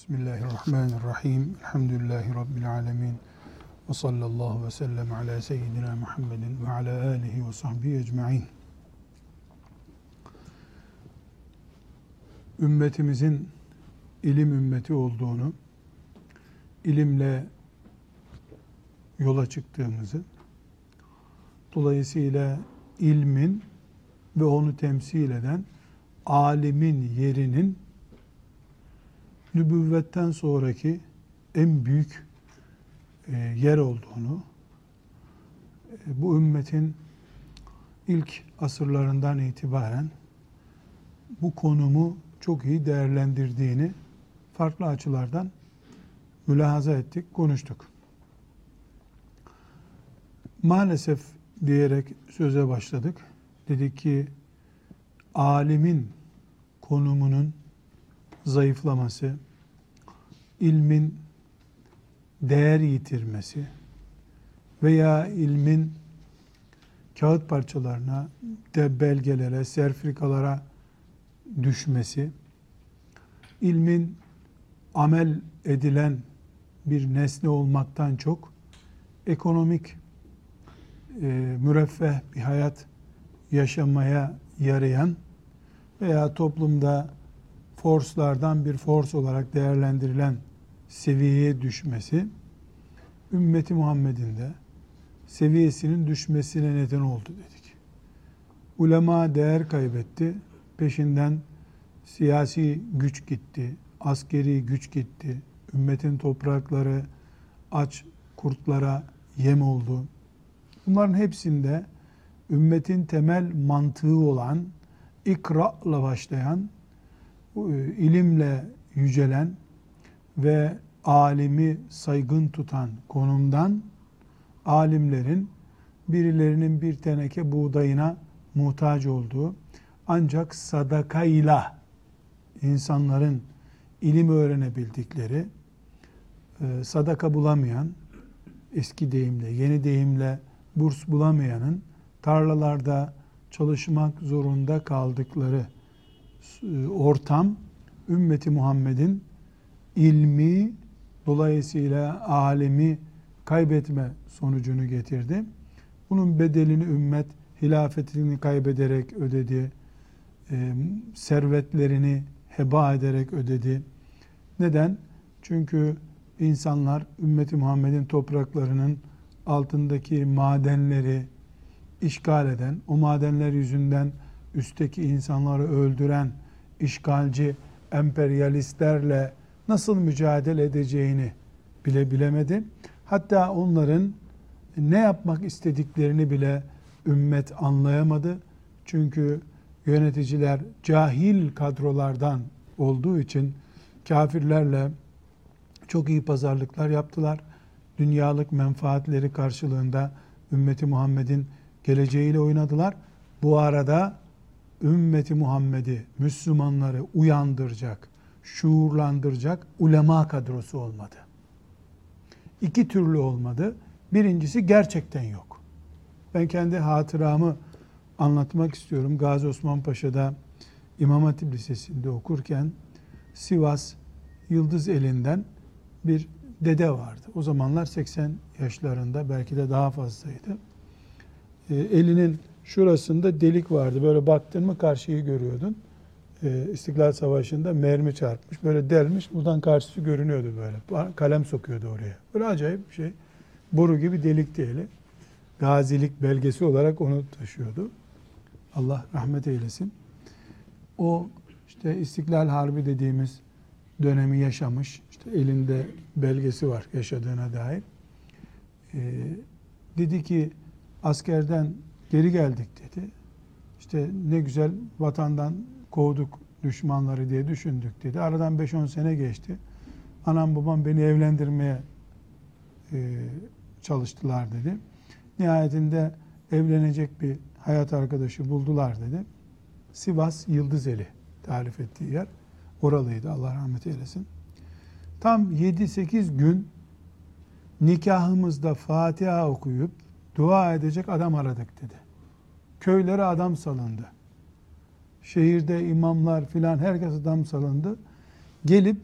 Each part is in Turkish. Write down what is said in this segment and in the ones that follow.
Bismillahirrahmanirrahim. Elhamdülillahi Rabbil alemin. Ve sallallahu ve sellem ala seyyidina Muhammedin ve ala alihi ve sahbihi ecma'in. Ümmetimizin ilim ümmeti olduğunu, ilimle yola çıktığımızı, dolayısıyla ilmin ve onu temsil eden alimin yerinin nübüvvetten sonraki en büyük e, yer olduğunu, e, bu ümmetin ilk asırlarından itibaren bu konumu çok iyi değerlendirdiğini farklı açılardan mülahaza ettik, konuştuk. Maalesef diyerek söze başladık. Dedik ki alimin konumunun zayıflaması, ilmin değer yitirmesi veya ilmin kağıt parçalarına, de belgelere, serfrikalara düşmesi, ilmin amel edilen bir nesne olmaktan çok ekonomik e, müreffeh bir hayat yaşamaya yarayan veya toplumda forslardan bir fors olarak değerlendirilen seviyeye düşmesi ümmeti Muhammed'in de seviyesinin düşmesine neden oldu dedik. Ulema değer kaybetti. Peşinden siyasi güç gitti, askeri güç gitti. Ümmetin toprakları aç kurtlara yem oldu. Bunların hepsinde ümmetin temel mantığı olan ikra'la başlayan e, ilimle yücelen ve alimi saygın tutan konumdan alimlerin birilerinin bir teneke buğdayına muhtaç olduğu ancak sadakayla insanların ilim öğrenebildikleri e, sadaka bulamayan eski deyimle yeni deyimle burs bulamayanın tarlalarda çalışmak zorunda kaldıkları e, ortam ümmeti Muhammed'in ilmi dolayısıyla alemi kaybetme sonucunu getirdi. Bunun bedelini ümmet hilafetini kaybederek ödedi. E, servetlerini heba ederek ödedi. Neden? Çünkü insanlar ümmeti Muhammed'in topraklarının altındaki madenleri işgal eden, o madenler yüzünden üstteki insanları öldüren işgalci emperyalistlerle nasıl mücadele edeceğini bile bilemedi. Hatta onların ne yapmak istediklerini bile ümmet anlayamadı. Çünkü yöneticiler cahil kadrolardan olduğu için kafirlerle çok iyi pazarlıklar yaptılar. Dünyalık menfaatleri karşılığında ümmeti Muhammed'in geleceğiyle oynadılar. Bu arada ümmeti Muhammed'i, Müslümanları uyandıracak, şuurlandıracak ulema kadrosu olmadı. İki türlü olmadı. Birincisi gerçekten yok. Ben kendi hatıramı anlatmak istiyorum. Gazi Osman Paşa'da İmam Hatip Lisesi'nde okurken Sivas Yıldız elinden bir dede vardı. O zamanlar 80 yaşlarında belki de daha fazlaydı. E, elinin şurasında delik vardı. Böyle baktın mı karşıyı görüyordun. E, İstiklal Savaşı'nda mermi çarpmış. Böyle delmiş. Buradan karşısı görünüyordu böyle. Kalem sokuyordu oraya. Böyle acayip bir şey. Boru gibi delikti eli. Gazilik belgesi olarak onu taşıyordu. Allah rahmet eylesin. O işte İstiklal Harbi dediğimiz dönemi yaşamış. İşte elinde belgesi var yaşadığına dair. Ee, dedi ki askerden geri geldik dedi. İşte ne güzel vatandan kovduk düşmanları diye düşündük dedi. Aradan 5-10 sene geçti. Anam babam beni evlendirmeye e, çalıştılar dedi. Nihayetinde evlenecek bir hayat arkadaşı buldular dedi. Sivas Yıldızeli tarif ettiği yer. Oralıydı Allah rahmet eylesin. Tam 7-8 gün nikahımızda Fatiha okuyup dua edecek adam aradık dedi. Köylere adam salındı. Şehirde imamlar filan herkes adam salındı. Gelip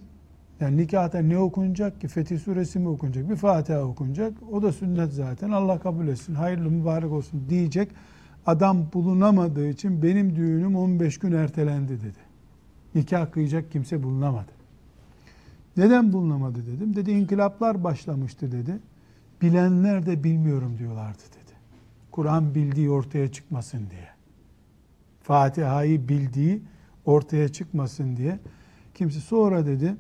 Yani nikahta ne okunacak ki? Fetih suresi mi okunacak? Bir Fatiha okunacak. O da sünnet zaten. Allah kabul etsin. Hayırlı mübarek olsun diyecek. Adam bulunamadığı için benim düğünüm 15 gün ertelendi dedi. Nikah kıyacak kimse bulunamadı. Neden bulunamadı dedim. Dedi inkılaplar başlamıştı dedi. Bilenler de bilmiyorum diyorlardı dedi. Kur'an bildiği ortaya çıkmasın diye. Fatiha'yı bildiği ortaya çıkmasın diye. Kimse sonra dedi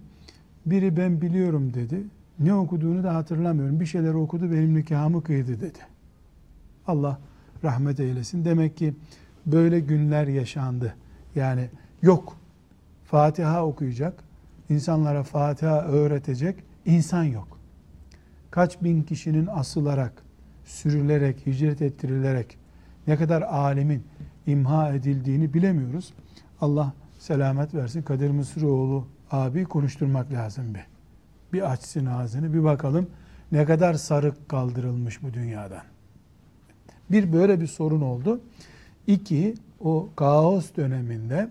biri ben biliyorum dedi. Ne okuduğunu da hatırlamıyorum. Bir şeyler okudu benim nikahımı kıydı dedi. Allah rahmet eylesin. Demek ki böyle günler yaşandı. Yani yok Fatiha okuyacak, insanlara Fatiha öğretecek insan yok. Kaç bin kişinin asılarak, sürülerek, hicret ettirilerek ne kadar alimin imha edildiğini bilemiyoruz. Allah selamet versin. Kadir Mısıroğlu abi konuşturmak lazım bir. Bir açsın ağzını bir bakalım ne kadar sarık kaldırılmış bu dünyadan. Bir böyle bir sorun oldu. İki o kaos döneminde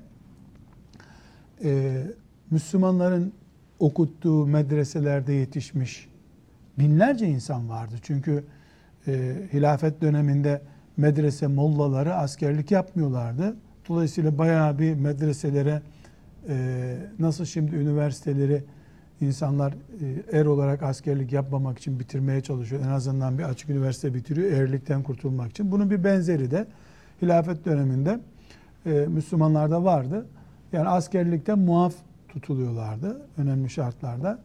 e, Müslümanların okuttuğu medreselerde yetişmiş binlerce insan vardı. Çünkü e, hilafet döneminde medrese mollaları askerlik yapmıyorlardı. Dolayısıyla bayağı bir medreselere e, nasıl şimdi üniversiteleri insanlar e, er olarak askerlik yapmamak için bitirmeye çalışıyor. En azından bir açık üniversite bitiriyor erlikten kurtulmak için. Bunun bir benzeri de hilafet döneminde e, Müslümanlarda vardı. Yani askerlikten muaf tutuluyorlardı önemli şartlarda.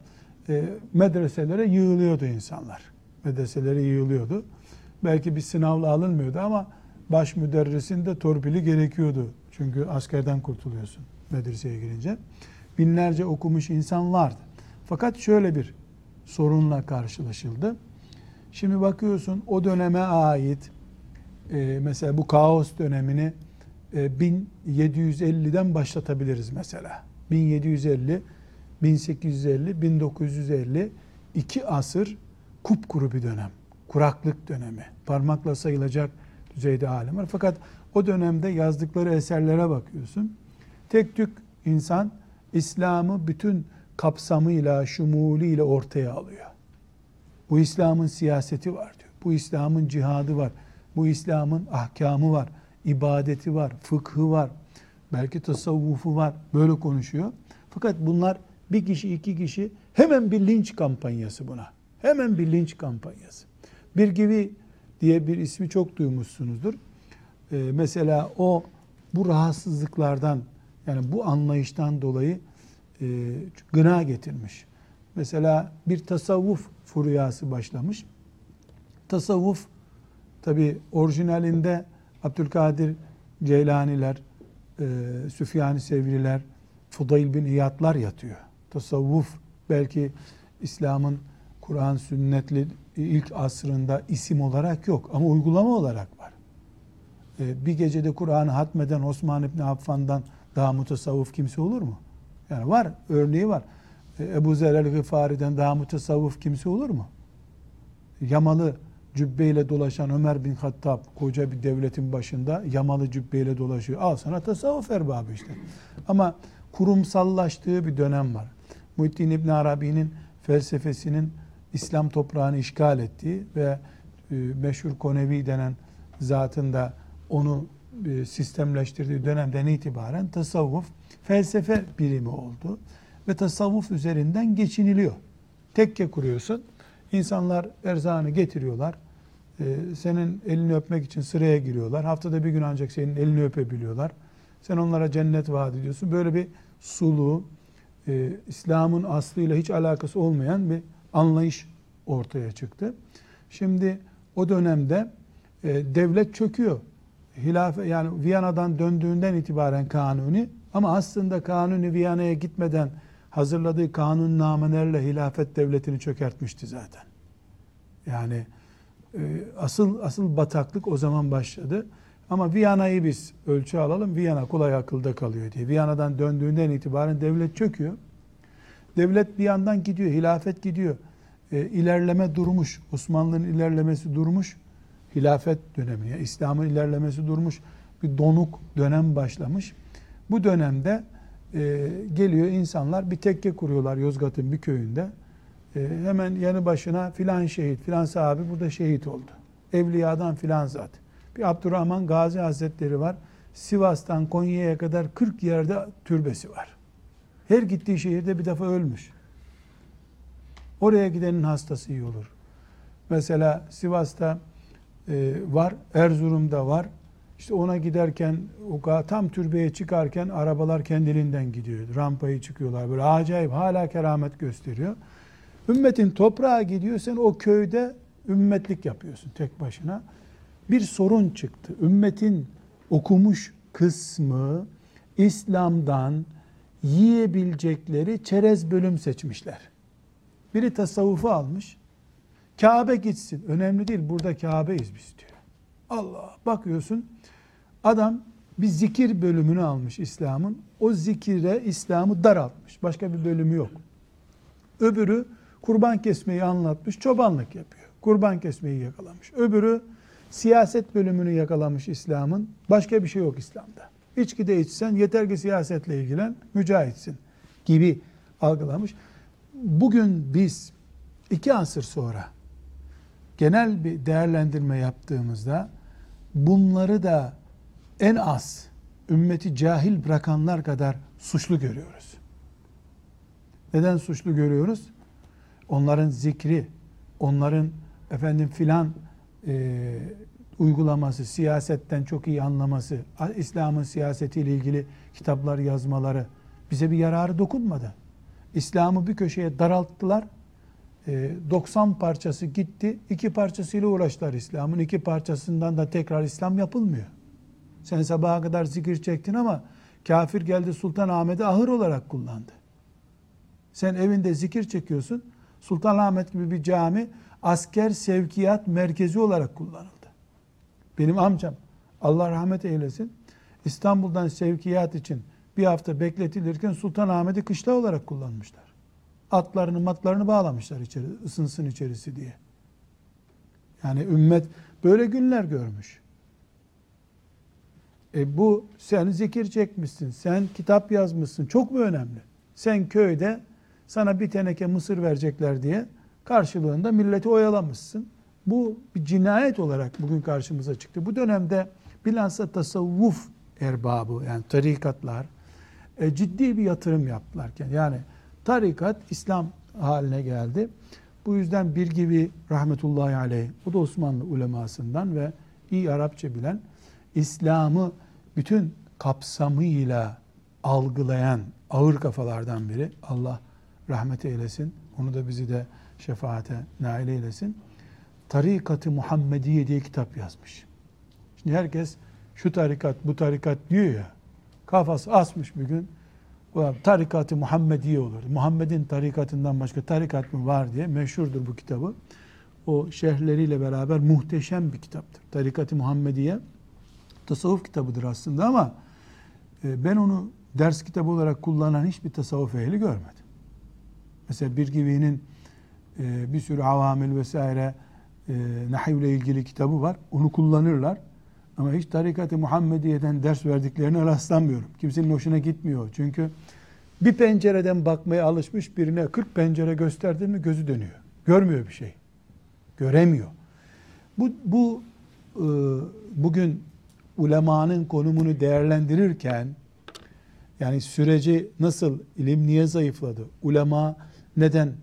Medreselere yığılıyordu insanlar. Medreselere yığılıyordu. Belki bir sınavla alınmıyordu ama baş müderrisin de torpili gerekiyordu. Çünkü askerden kurtuluyorsun medreseye girince. Binlerce okumuş insan vardı. Fakat şöyle bir sorunla karşılaşıldı. Şimdi bakıyorsun o döneme ait e, mesela bu kaos dönemini e, 1750'den başlatabiliriz mesela. 1750, 1850, 1950 iki asır kupkuru bir dönem. Kuraklık dönemi. Parmakla sayılacak düzeyde alim var. Fakat o dönemde yazdıkları eserlere bakıyorsun. Tek tük insan İslam'ı bütün kapsamıyla, şumuluyla ortaya alıyor. Bu İslam'ın siyaseti var diyor. Bu İslam'ın cihadı var. Bu İslam'ın ahkamı var. ibadeti var, fıkhı var. Belki tasavvufu var. Böyle konuşuyor. Fakat bunlar bir kişi, iki kişi hemen bir linç kampanyası buna. Hemen bir linç kampanyası. Bir gibi diye bir ismi çok duymuşsunuzdur. Ee, mesela o bu rahatsızlıklardan yani bu anlayıştan dolayı e, gına getirmiş. Mesela bir tasavvuf furyası başlamış. Tasavvuf tabi orijinalinde Abdülkadir Ceylaniler, e, Süfyan-ı Sevriler, Fudayl bin İyadlar yatıyor. Tasavvuf belki İslam'ın Kur'an sünnetli ilk asrında isim olarak yok ama uygulama olarak var. E, bir gecede Kur'an'ı hatmeden Osman İbni Affan'dan daha mutasavvuf kimse olur mu? Yani var, örneği var. E, Ebu Zer el-Gıfari'den daha mutasavvuf kimse olur mu? Yamalı cübbeyle dolaşan Ömer bin Hattab koca bir devletin başında yamalı cübbeyle dolaşıyor. Al sana tasavvuf erbabı işte. Ama kurumsallaştığı bir dönem var. Muhittin İbn Arabi'nin felsefesinin İslam toprağını işgal ettiği ve e, meşhur Konevi denen zatın da onu e, sistemleştirdiği dönemden itibaren tasavvuf felsefe birimi oldu. Ve tasavvuf üzerinden geçiniliyor. Tekke kuruyorsun. İnsanlar erzağını getiriyorlar. Ee, senin elini öpmek için sıraya giriyorlar. Haftada bir gün ancak senin elini öpebiliyorlar. Sen onlara cennet vaat ediyorsun. Böyle bir sulu, e, İslam'ın aslıyla hiç alakası olmayan bir anlayış ortaya çıktı. Şimdi o dönemde e, devlet çöküyor. Hilafe yani Viyana'dan döndüğünden itibaren Kanuni ama aslında Kanuni Viyana'ya gitmeden hazırladığı kanunnamelerle hilafet devletini çökertmişti zaten. Yani e, asıl asıl bataklık o zaman başladı. Ama Viyana'yı biz ölçü alalım. Viyana kolay akılda kalıyor diye. Viyana'dan döndüğünden itibaren devlet çöküyor. Devlet bir yandan gidiyor, hilafet gidiyor. E, ilerleme durmuş. Osmanlı'nın ilerlemesi durmuş. Hilafet dönemi, yani İslam'ın ilerlemesi durmuş. Bir donuk dönem başlamış. Bu dönemde e, geliyor insanlar bir tekke kuruyorlar Yozgat'ın bir köyünde. E, hemen yanı başına filan şehit, filan sahabi burada şehit oldu. Evliyadan filan zat. Bir Abdurrahman Gazi Hazretleri var. Sivas'tan Konya'ya kadar 40 yerde türbesi var. Her gittiği şehirde bir defa ölmüş. Oraya gidenin hastası iyi olur. Mesela Sivas'ta e, var, Erzurum'da var. İşte ona giderken tam türbeye çıkarken arabalar kendiliğinden gidiyor. Rampayı çıkıyorlar. Böyle acayip hala keramet gösteriyor. Ümmetin toprağa gidiyor. Sen o köyde ümmetlik yapıyorsun tek başına. Bir sorun çıktı. Ümmetin okumuş kısmı İslam'dan yiyebilecekleri çerez bölüm seçmişler. Biri tasavvufu almış. Kabe gitsin. Önemli değil. Burada Kabe'yiz biz diyor. Allah bakıyorsun adam bir zikir bölümünü almış İslam'ın. O zikire İslam'ı daraltmış. Başka bir bölümü yok. Öbürü kurban kesmeyi anlatmış. Çobanlık yapıyor. Kurban kesmeyi yakalamış. Öbürü siyaset bölümünü yakalamış İslam'ın. Başka bir şey yok İslam'da. İçki de içsen yeter ki siyasetle ilgilen, mücahitsin gibi algılamış. Bugün biz iki asır sonra genel bir değerlendirme yaptığımızda bunları da en az ümmeti cahil bırakanlar kadar suçlu görüyoruz. Neden suçlu görüyoruz? Onların zikri, onların efendim filan e, uygulaması, siyasetten çok iyi anlaması, İslam'ın siyasetiyle ilgili kitaplar yazmaları bize bir yararı dokunmadı. İslam'ı bir köşeye daralttılar. 90 e, parçası gitti. iki parçasıyla uğraştılar İslam'ın. iki parçasından da tekrar İslam yapılmıyor. Sen sabaha kadar zikir çektin ama kafir geldi Sultan Ahmet'i ahır olarak kullandı. Sen evinde zikir çekiyorsun. Sultan Ahmet gibi bir cami asker sevkiyat merkezi olarak kullanıldı. Benim amcam Allah rahmet eylesin İstanbul'dan sevkiyat için bir hafta bekletilirken Sultan Ahmet'i kışla olarak kullanmışlar. Atlarını matlarını bağlamışlar içeri, ısınsın içerisi diye. Yani ümmet böyle günler görmüş. E bu sen zikir çekmişsin, sen kitap yazmışsın. Çok mu önemli? Sen köyde sana bir teneke mısır verecekler diye karşılığında milleti oyalamışsın. Bu bir cinayet olarak bugün karşımıza çıktı. Bu dönemde bilhassa tasavvuf erbabı yani tarikatlar e, ciddi bir yatırım yaptılarken yani tarikat İslam haline geldi. Bu yüzden bir gibi rahmetullahi aleyh bu da Osmanlı ulemasından ve iyi Arapça bilen İslam'ı bütün kapsamıyla algılayan ağır kafalardan biri. Allah rahmet eylesin. Onu da bizi de şefaate nail eylesin. Tarikat-ı Muhammediye diye kitap yazmış. Şimdi herkes şu tarikat, bu tarikat diyor ya. Kafası asmış bir gün. Tarikat-ı Muhammediye olur. Muhammed'in tarikatından başka tarikat mı var diye meşhurdur bu kitabı. O şerhleriyle beraber muhteşem bir kitaptır. Tarikat-ı Muhammediye tasavvuf kitabıdır aslında ama e, ben onu ders kitabı olarak kullanan hiçbir tasavvuf ehli görmedim. Mesela bir gibinin e, bir sürü avamil vesaire e, ile ilgili kitabı var. Onu kullanırlar. Ama hiç tarikat-ı Muhammediye'den ders verdiklerine rastlamıyorum. Kimsenin hoşuna gitmiyor. Çünkü bir pencereden bakmaya alışmış birine 40 pencere gösterdin mi gözü dönüyor. Görmüyor bir şey. Göremiyor. Bu, bu e, bugün ulemanın konumunu değerlendirirken yani süreci nasıl, ilim niye zayıfladı, ulema neden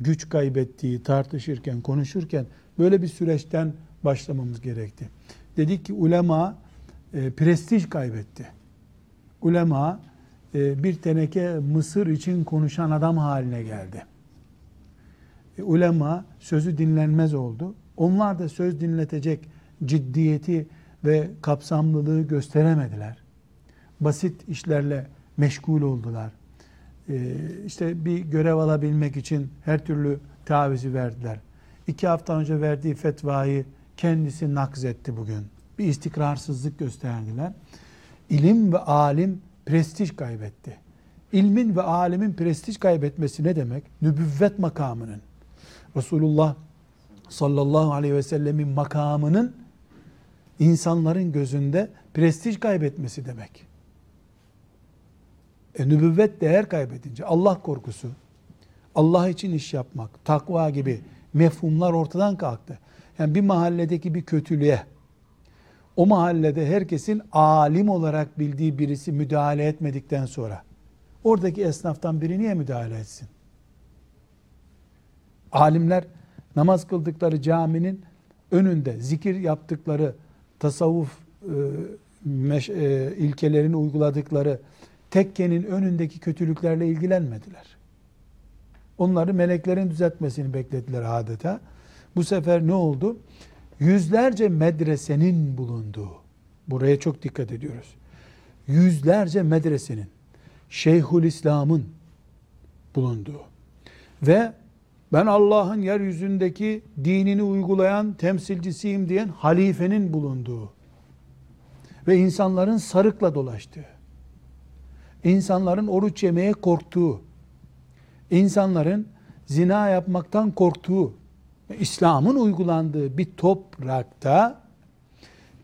güç kaybettiği tartışırken, konuşurken böyle bir süreçten başlamamız gerekti. Dedik ki ulema e, prestij kaybetti. Ulema e, bir teneke mısır için konuşan adam haline geldi. E, ulema sözü dinlenmez oldu. Onlar da söz dinletecek ciddiyeti ve kapsamlılığı gösteremediler. Basit işlerle meşgul oldular. Ee, işte bir görev alabilmek için her türlü tavizi verdiler. İki hafta önce verdiği fetvayı kendisi nakzetti bugün. Bir istikrarsızlık gösterdiler. İlim ve alim prestij kaybetti. İlmin ve alimin prestij kaybetmesi ne demek? Nübüvvet makamının, Resulullah sallallahu aleyhi ve sellemin makamının insanların gözünde prestij kaybetmesi demek. E, nübüvvet değer kaybedince Allah korkusu, Allah için iş yapmak, takva gibi mefhumlar ortadan kalktı. Yani bir mahalledeki bir kötülüğe, o mahallede herkesin alim olarak bildiği birisi müdahale etmedikten sonra oradaki esnaftan biri niye müdahale etsin? Alimler namaz kıldıkları caminin önünde zikir yaptıkları, tasavvuf e, meş, e, ilkelerini uyguladıkları tekkenin önündeki kötülüklerle ilgilenmediler. Onları meleklerin düzeltmesini beklediler adeta. Bu sefer ne oldu? Yüzlerce medresenin bulunduğu, buraya çok dikkat ediyoruz. Yüzlerce medresenin, Şeyhül İslam'ın bulunduğu ve ben Allah'ın yeryüzündeki dinini uygulayan temsilcisiyim diyen halifenin bulunduğu ve insanların sarıkla dolaştığı, insanların oruç yemeye korktuğu, insanların zina yapmaktan korktuğu, İslam'ın uygulandığı bir toprakta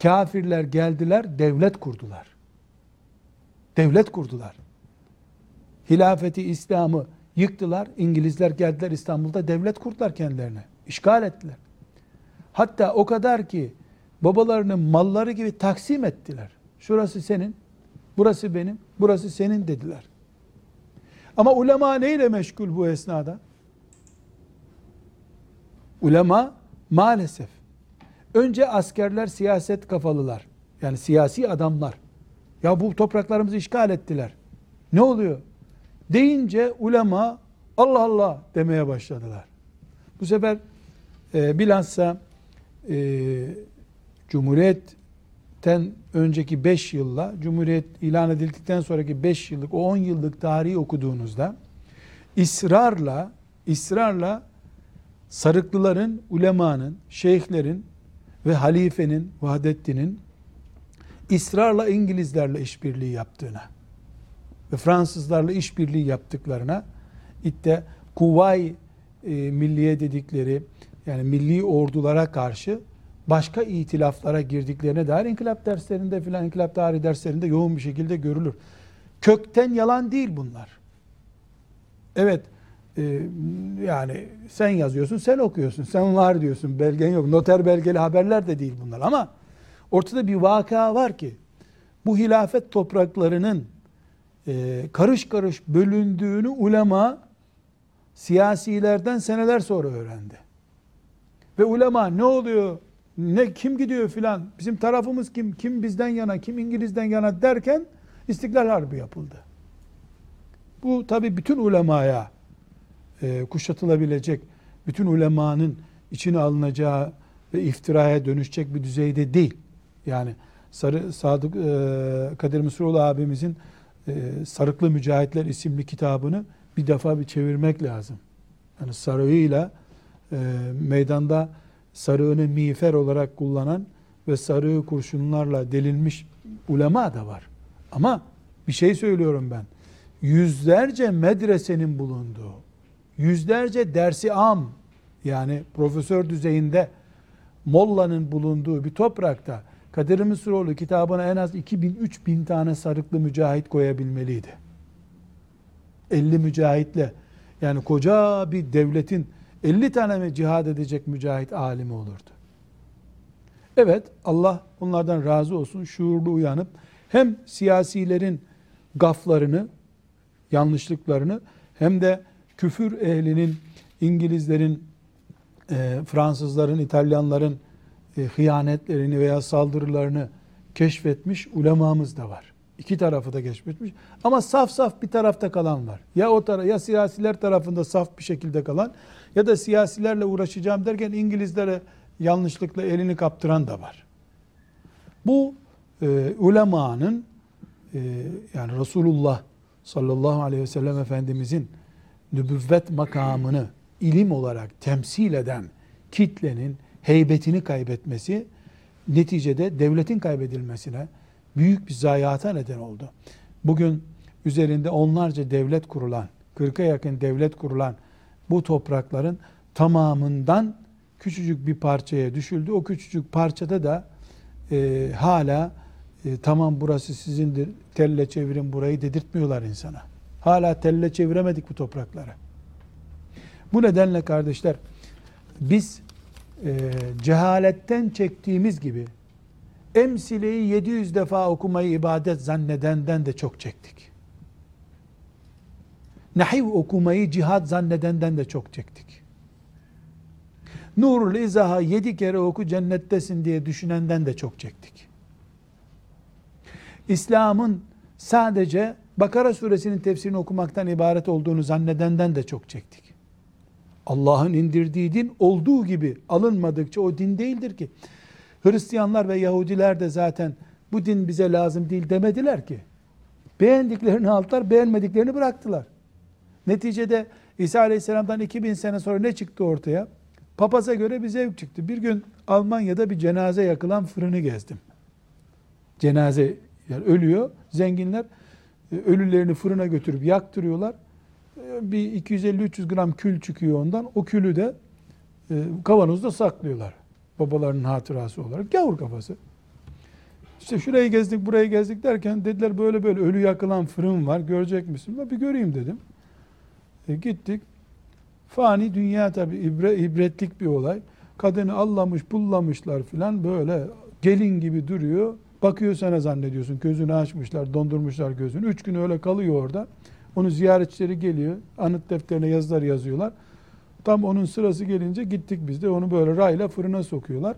kafirler geldiler, devlet kurdular. Devlet kurdular. Hilafeti İslam'ı yıktılar. İngilizler geldiler İstanbul'da devlet kurdular kendilerine. İşgal ettiler. Hatta o kadar ki babalarının malları gibi taksim ettiler. Şurası senin, burası benim, burası senin dediler. Ama ulema neyle meşgul bu esnada? Ulema maalesef önce askerler siyaset kafalılar. Yani siyasi adamlar. Ya bu topraklarımızı işgal ettiler. Ne oluyor? Deyince ulema Allah Allah demeye başladılar. Bu sefer e, bilhassa e, Cumhuriyet'ten önceki 5 yılla Cumhuriyet ilan edildikten sonraki 5 yıllık o 10 yıllık tarihi okuduğunuzda ısrarla ısrarla sarıklıların, ulemanın, şeyhlerin ve halifenin, Vahdettin'in ısrarla İngilizlerle işbirliği yaptığına ve Fransızlarla işbirliği yaptıklarına itte Kuvay e, Milliye dedikleri yani milli ordulara karşı başka itilaflara girdiklerine dair inkılap derslerinde filan inkılap tarihi derslerinde yoğun bir şekilde görülür. Kökten yalan değil bunlar. Evet e, yani sen yazıyorsun sen okuyorsun sen var diyorsun belgen yok noter belgeli haberler de değil bunlar ama ortada bir vaka var ki bu hilafet topraklarının e, karış karış bölündüğünü ulema siyasilerden seneler sonra öğrendi. Ve ulema ne oluyor? Ne kim gidiyor filan? Bizim tarafımız kim? Kim bizden yana? Kim İngiliz'den yana derken İstiklal Harbi yapıldı. Bu tabi bütün ulemaya e, kuşatılabilecek, bütün ulemanın içine alınacağı ve iftiraya dönüşecek bir düzeyde değil. Yani Sarı Sadık e, Kadir Mısıroğlu abimizin e, Sarıklı Mücahitler isimli kitabını bir defa bir çevirmek lazım. Yani sarığıyla e, meydanda sarığını miğfer olarak kullanan ve sarığı kurşunlarla delilmiş ulema da var. Ama bir şey söylüyorum ben. Yüzlerce medresenin bulunduğu, yüzlerce dersi am yani profesör düzeyinde mollanın bulunduğu bir toprakta Kadir Mısıroğlu kitabına en az 2000-3000 tane sarıklı mücahit koyabilmeliydi. 50 mücahitle yani koca bir devletin 50 tane mi cihad edecek mücahit alimi olurdu. Evet Allah onlardan razı olsun şuurlu uyanıp hem siyasilerin gaflarını, yanlışlıklarını hem de küfür ehlinin, İngilizlerin, e, Fransızların, İtalyanların e, hıyanetlerini veya saldırılarını keşfetmiş ulemamız da var. İki tarafı da keşfetmiş. Ama saf saf bir tarafta kalan var. Ya o tara ya siyasiler tarafında saf bir şekilde kalan ya da siyasilerle uğraşacağım derken İngilizlere yanlışlıkla elini kaptıran da var. Bu e, ulemanın e, yani Resulullah sallallahu aleyhi ve sellem Efendimizin nübüvvet makamını ilim olarak temsil eden kitlenin heybetini kaybetmesi neticede devletin kaybedilmesine büyük bir zayiata neden oldu. Bugün üzerinde onlarca devlet kurulan, 40'a yakın devlet kurulan bu toprakların tamamından küçücük bir parçaya düşüldü. O küçücük parçada da e, hala e, tamam burası sizindir, telle çevirin burayı dedirtmiyorlar insana. Hala telle çeviremedik bu toprakları. Bu nedenle kardeşler biz e, cehaletten çektiğimiz gibi emsileyi 700 defa okumayı ibadet zannedenden de çok çektik. Nahiv okumayı cihat zannedenden de çok çektik. Nurul İzaha yedi kere oku cennettesin diye düşünenden de çok çektik. İslam'ın sadece Bakara suresinin tefsirini okumaktan ibaret olduğunu zannedenden de çok çektik. Allah'ın indirdiği din olduğu gibi alınmadıkça o din değildir ki. Hristiyanlar ve Yahudiler de zaten bu din bize lazım değil demediler ki. Beğendiklerini aldılar, beğenmediklerini bıraktılar. Neticede İsa Aleyhisselam'dan 2000 sene sonra ne çıktı ortaya? Papaza göre bir zevk çıktı. Bir gün Almanya'da bir cenaze yakılan fırını gezdim. Cenaze yani ölüyor. Zenginler e, ölülerini fırına götürüp yaktırıyorlar. E, Bir 250-300 gram kül çıkıyor ondan. O külü de e, kavanozda saklıyorlar. Babalarının hatırası olarak. Gavur kafası. İşte şurayı gezdik, burayı gezdik derken dediler böyle böyle ölü yakılan fırın var. Görecek misin? Ben bir göreyim dedim. E, gittik. Fani dünya tabi ibre, ibretlik bir olay. Kadını allamış, pullamışlar filan böyle gelin gibi duruyor. Bakıyor sana zannediyorsun. Gözünü açmışlar, dondurmuşlar gözünü. Üç gün öyle kalıyor orada. Onu ziyaretçileri geliyor. Anıt defterine yazılar yazıyorlar. Tam onun sırası gelince gittik biz de onu böyle rayla fırına sokuyorlar.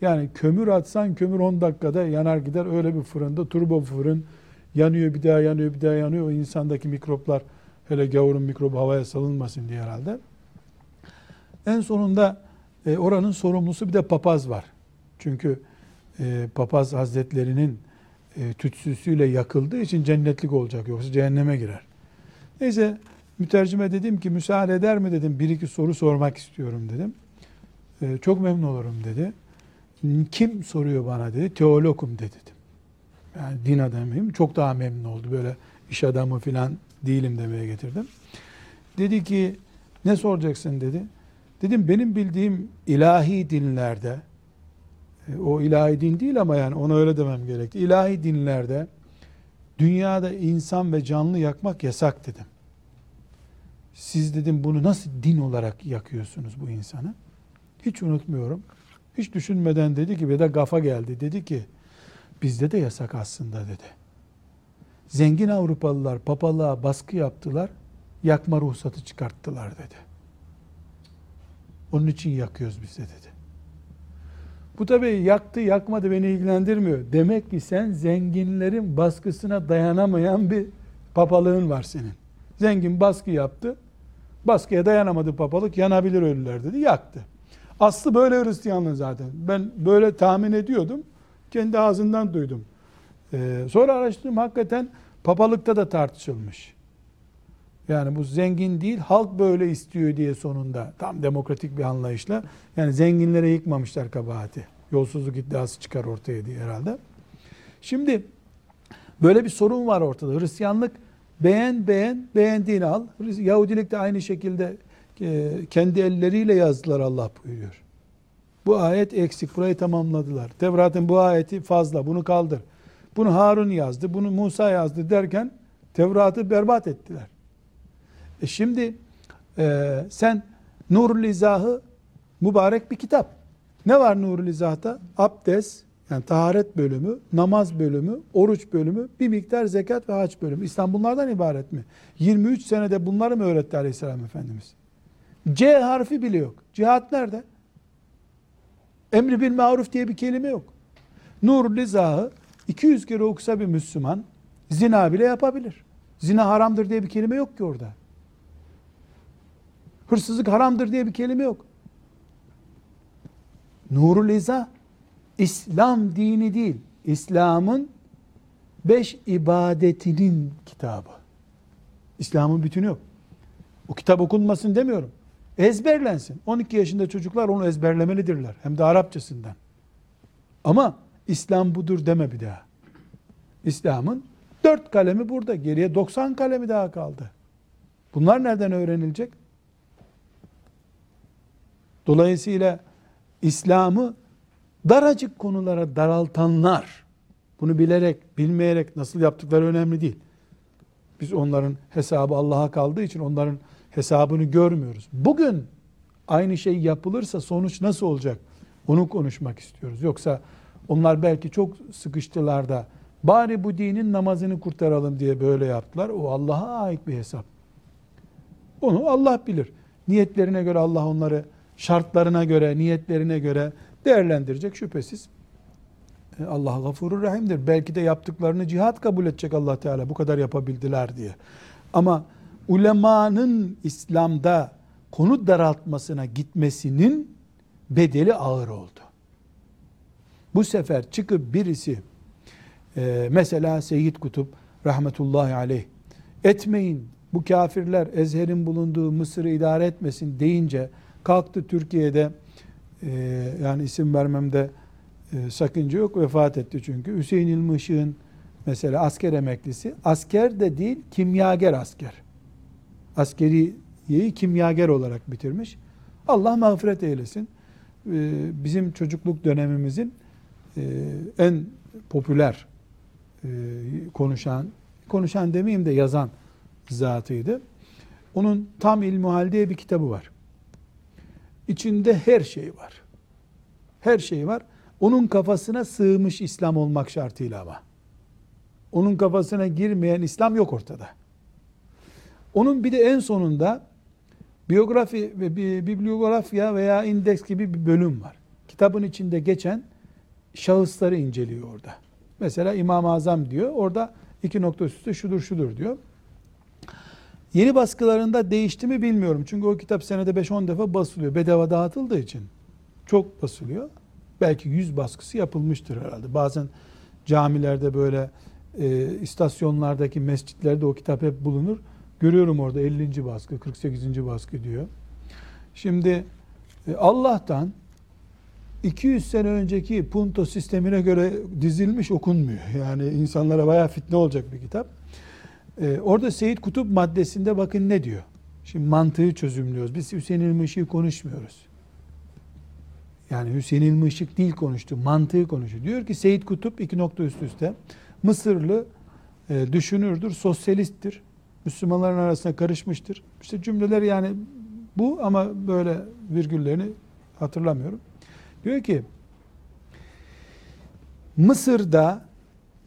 Yani kömür atsan kömür 10 dakikada yanar gider. Öyle bir fırında turbo fırın yanıyor bir daha yanıyor bir daha yanıyor. O insandaki mikroplar hele gavurun mikrobu havaya salınmasın diye herhalde. En sonunda e, oranın sorumlusu bir de papaz var. Çünkü e, papaz hazretlerinin e, tütsüsüyle yakıldığı için cennetlik olacak yoksa cehenneme girer. Neyse mütercime dedim ki müsaade eder mi dedim bir iki soru sormak istiyorum dedim. E, çok memnun olurum dedi. Kim soruyor bana dedi. Teologum de dedim. Yani din adamıyım. Çok daha memnun oldu. Böyle iş adamı falan değilim demeye getirdim. Dedi ki ne soracaksın dedi. Dedim benim bildiğim ilahi dinlerde e, o ilahi din değil ama yani ona öyle demem gerekti. İlahi dinlerde dünyada insan ve canlı yakmak yasak dedim. Siz dedim bunu nasıl din olarak yakıyorsunuz bu insanı? Hiç unutmuyorum. Hiç düşünmeden dedi ki ve de gafa geldi. Dedi ki bizde de yasak aslında dedi. Zengin Avrupalılar papalığa baskı yaptılar. Yakma ruhsatı çıkarttılar dedi. Onun için yakıyoruz biz de dedi. Bu tabi yaktı yakmadı beni ilgilendirmiyor. Demek ki sen zenginlerin baskısına dayanamayan bir papalığın var senin. Zengin baskı yaptı. Baskıya dayanamadı papalık yanabilir ölüler dedi. Yaktı. Aslı böyle Hristiyanlığı zaten. Ben böyle tahmin ediyordum. Kendi ağzından duydum. Ee, sonra araştırdım hakikaten papalıkta da tartışılmış. Yani bu zengin değil, halk böyle istiyor diye sonunda tam demokratik bir anlayışla yani zenginlere yıkmamışlar kabahati. Yolsuzluk iddiası çıkar ortaya diye herhalde. Şimdi böyle bir sorun var ortada. Hristiyanlık beğen beğen beğendiğini al. Yahudilik de aynı şekilde e, kendi elleriyle yazdılar Allah buyuruyor. Bu ayet eksik. Burayı tamamladılar. Tevrat'ın bu ayeti fazla. Bunu kaldır. Bunu Harun yazdı. Bunu Musa yazdı derken Tevrat'ı berbat ettiler. E şimdi e, sen Nurul İzah'ı mübarek bir kitap. Ne var Nurul İzah'ta? Abdest, yani taharet bölümü, namaz bölümü, oruç bölümü, bir miktar zekat ve hac bölümü. İslam bunlardan ibaret mi? 23 senede bunları mı öğretti Aleyhisselam Efendimiz? C harfi bile yok. Cihat nerede? Emri bil maruf diye bir kelime yok. Nurul İzah'ı 200 kere okusa bir Müslüman zina bile yapabilir. Zina haramdır diye bir kelime yok ki orada. Hırsızlık haramdır diye bir kelime yok. Nurul İza İslam dini değil. İslam'ın beş ibadetinin kitabı. İslam'ın bütünü yok. O kitap okunmasın demiyorum. Ezberlensin. 12 yaşında çocuklar onu ezberlemelidirler. Hem de Arapçasından. Ama İslam budur deme bir daha. İslam'ın dört kalemi burada. Geriye 90 kalemi daha kaldı. Bunlar nereden öğrenilecek? Dolayısıyla İslam'ı daracık konulara daraltanlar Bunu bilerek, bilmeyerek nasıl yaptıkları önemli değil. Biz onların hesabı Allah'a kaldığı için onların hesabını görmüyoruz. Bugün aynı şey yapılırsa sonuç nasıl olacak? Onu konuşmak istiyoruz. Yoksa onlar belki çok sıkıştılar da bari bu dinin namazını kurtaralım diye böyle yaptılar. O Allah'a ait bir hesap. Onu Allah bilir. Niyetlerine göre Allah onları şartlarına göre, niyetlerine göre değerlendirecek şüphesiz. E, Allah gafurur rahimdir. Belki de yaptıklarını cihat kabul edecek Allah Teala bu kadar yapabildiler diye. Ama ulemanın İslam'da konu daraltmasına gitmesinin bedeli ağır oldu. Bu sefer çıkıp birisi e, mesela Seyyid Kutup rahmetullahi aleyh etmeyin bu kafirler Ezher'in bulunduğu Mısır'ı idare etmesin deyince kalktı Türkiye'de e, yani isim vermemde e, sakınca yok vefat etti çünkü Hüseyin İlmi Işık'ın mesela asker emeklisi asker de değil kimyager asker askeriyeyi kimyager olarak bitirmiş Allah mağfiret eylesin e, bizim çocukluk dönemimizin e, en popüler e, konuşan konuşan demeyeyim de yazan zatıydı. Onun Tam İlmuhal diye bir kitabı var. İçinde her şey var. Her şey var. Onun kafasına sığmış İslam olmak şartıyla ama. Onun kafasına girmeyen İslam yok ortada. Onun bir de en sonunda biyografi ve bibliografya veya indeks gibi bir bölüm var. Kitabın içinde geçen şahısları inceliyor orada. Mesela İmam-ı Azam diyor. Orada iki nokta üstte şudur şudur diyor. Yeni baskılarında değişti mi bilmiyorum. Çünkü o kitap senede 5-10 defa basılıyor. Bedava dağıtıldığı için. Çok basılıyor. Belki 100 baskısı yapılmıştır herhalde. Bazen camilerde böyle e, istasyonlardaki mescitlerde o kitap hep bulunur. Görüyorum orada 50. baskı, 48. baskı diyor. Şimdi e, Allah'tan 200 sene önceki punto sistemine göre dizilmiş okunmuyor. Yani insanlara bayağı fitne olacak bir kitap. Ee, orada Seyit Kutup maddesinde bakın ne diyor. Şimdi mantığı çözümlüyoruz. Biz Hüseyin İlmi konuşmuyoruz. Yani Hüseyin İlmi değil konuştu. Mantığı konuşuyor. Diyor ki Seyit Kutup iki nokta üst üste Mısırlı e, düşünürdür, sosyalisttir. Müslümanların arasında karışmıştır. İşte cümleler yani bu ama böyle virgüllerini hatırlamıyorum. Diyor ki Mısır'da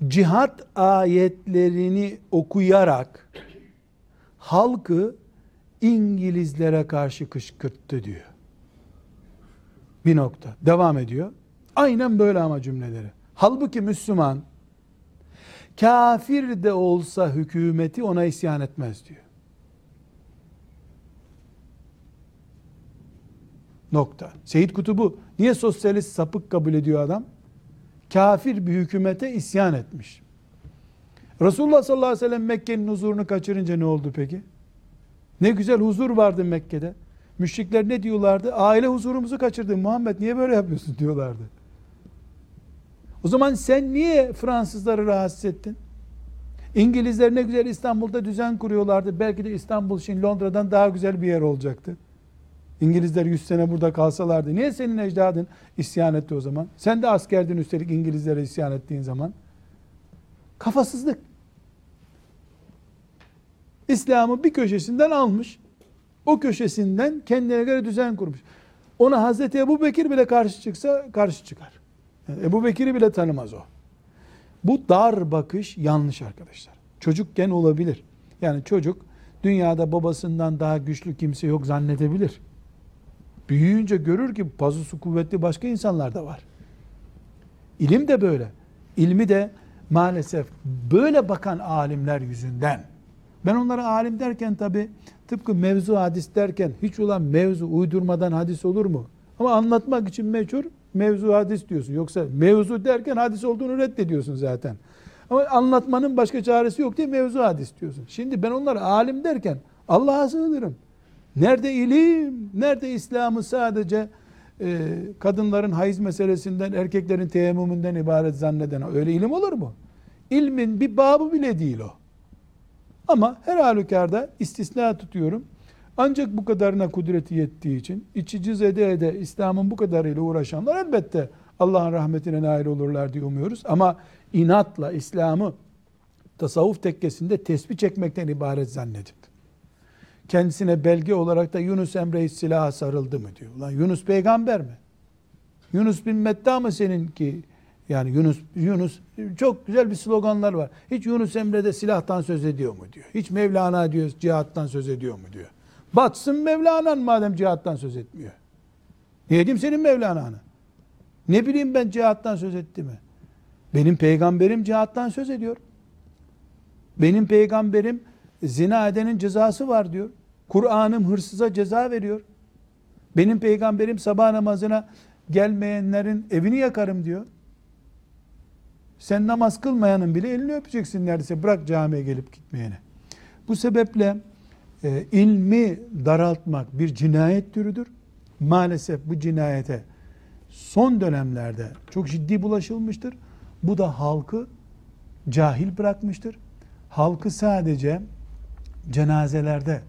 cihat ayetlerini okuyarak halkı İngilizlere karşı kışkırttı diyor. Bir nokta. Devam ediyor. Aynen böyle ama cümleleri. Halbuki Müslüman kafir de olsa hükümeti ona isyan etmez diyor. Nokta. Seyit Kutubu niye sosyalist sapık kabul ediyor adam? Kafir bir hükümete isyan etmiş. Resulullah sallallahu aleyhi ve sellem Mekke'nin huzurunu kaçırınca ne oldu peki? Ne güzel huzur vardı Mekke'de. Müşrikler ne diyorlardı? Aile huzurumuzu kaçırdın Muhammed niye böyle yapıyorsun diyorlardı. O zaman sen niye Fransızları rahatsız ettin? İngilizler ne güzel İstanbul'da düzen kuruyorlardı. Belki de İstanbul şimdi Londra'dan daha güzel bir yer olacaktı. İngilizler 100 sene burada kalsalardı. Niye senin ecdadın isyan etti o zaman? Sen de askerdin üstelik İngilizlere isyan ettiğin zaman. Kafasızlık. İslam'ı bir köşesinden almış. O köşesinden kendine göre düzen kurmuş. Ona Hazreti Ebu Bekir bile karşı çıksa karşı çıkar. Yani Ebu Bekir'i bile tanımaz o. Bu dar bakış yanlış arkadaşlar. Çocukken olabilir. Yani çocuk dünyada babasından daha güçlü kimse yok zannedebilir. Büyüyünce görür ki pazusu kuvvetli başka insanlar da var. İlim de böyle. İlmi de maalesef böyle bakan alimler yüzünden. Ben onlara alim derken tabi tıpkı mevzu hadis derken hiç olan mevzu uydurmadan hadis olur mu? Ama anlatmak için meçhur mevzu hadis diyorsun. Yoksa mevzu derken hadis olduğunu reddediyorsun zaten. Ama anlatmanın başka çaresi yok diye mevzu hadis diyorsun. Şimdi ben onlara alim derken Allah'a sığınırım. Nerede ilim, nerede İslam'ı sadece e, kadınların hayız meselesinden, erkeklerin teyemmümünden ibaret zanneden öyle ilim olur mu? İlmin bir babı bile değil o. Ama her halükarda istisna tutuyorum. Ancak bu kadarına kudreti yettiği için içi cız ede ede İslam'ın bu kadarıyla uğraşanlar elbette Allah'ın rahmetine nail olurlar diye umuyoruz. Ama inatla İslam'ı tasavvuf tekkesinde tesbih çekmekten ibaret zannedip kendisine belge olarak da Yunus Emre silaha sarıldı mı diyor. Ulan Yunus peygamber mi? Yunus bin Metta mı seninki? Yani Yunus Yunus çok güzel bir sloganlar var. Hiç Yunus Emre de silahtan söz ediyor mu diyor. Hiç Mevlana diyor cihattan söz ediyor mu diyor. Batsın Mevlana'nın madem cihattan söz etmiyor. Ne edeyim senin Mevlana'nı? Ne bileyim ben cihattan söz etti mi? Benim peygamberim cihattan söz ediyor. Benim peygamberim zina edenin cezası var diyor. Kur'an'ım hırsıza ceza veriyor. Benim peygamberim sabah namazına gelmeyenlerin evini yakarım diyor. Sen namaz kılmayanın bile elini öpeceksin neredeyse. Bırak camiye gelip gitmeyene. Bu sebeple e, ilmi daraltmak bir cinayet türüdür. Maalesef bu cinayete son dönemlerde çok ciddi bulaşılmıştır. Bu da halkı cahil bırakmıştır. Halkı sadece cenazelerde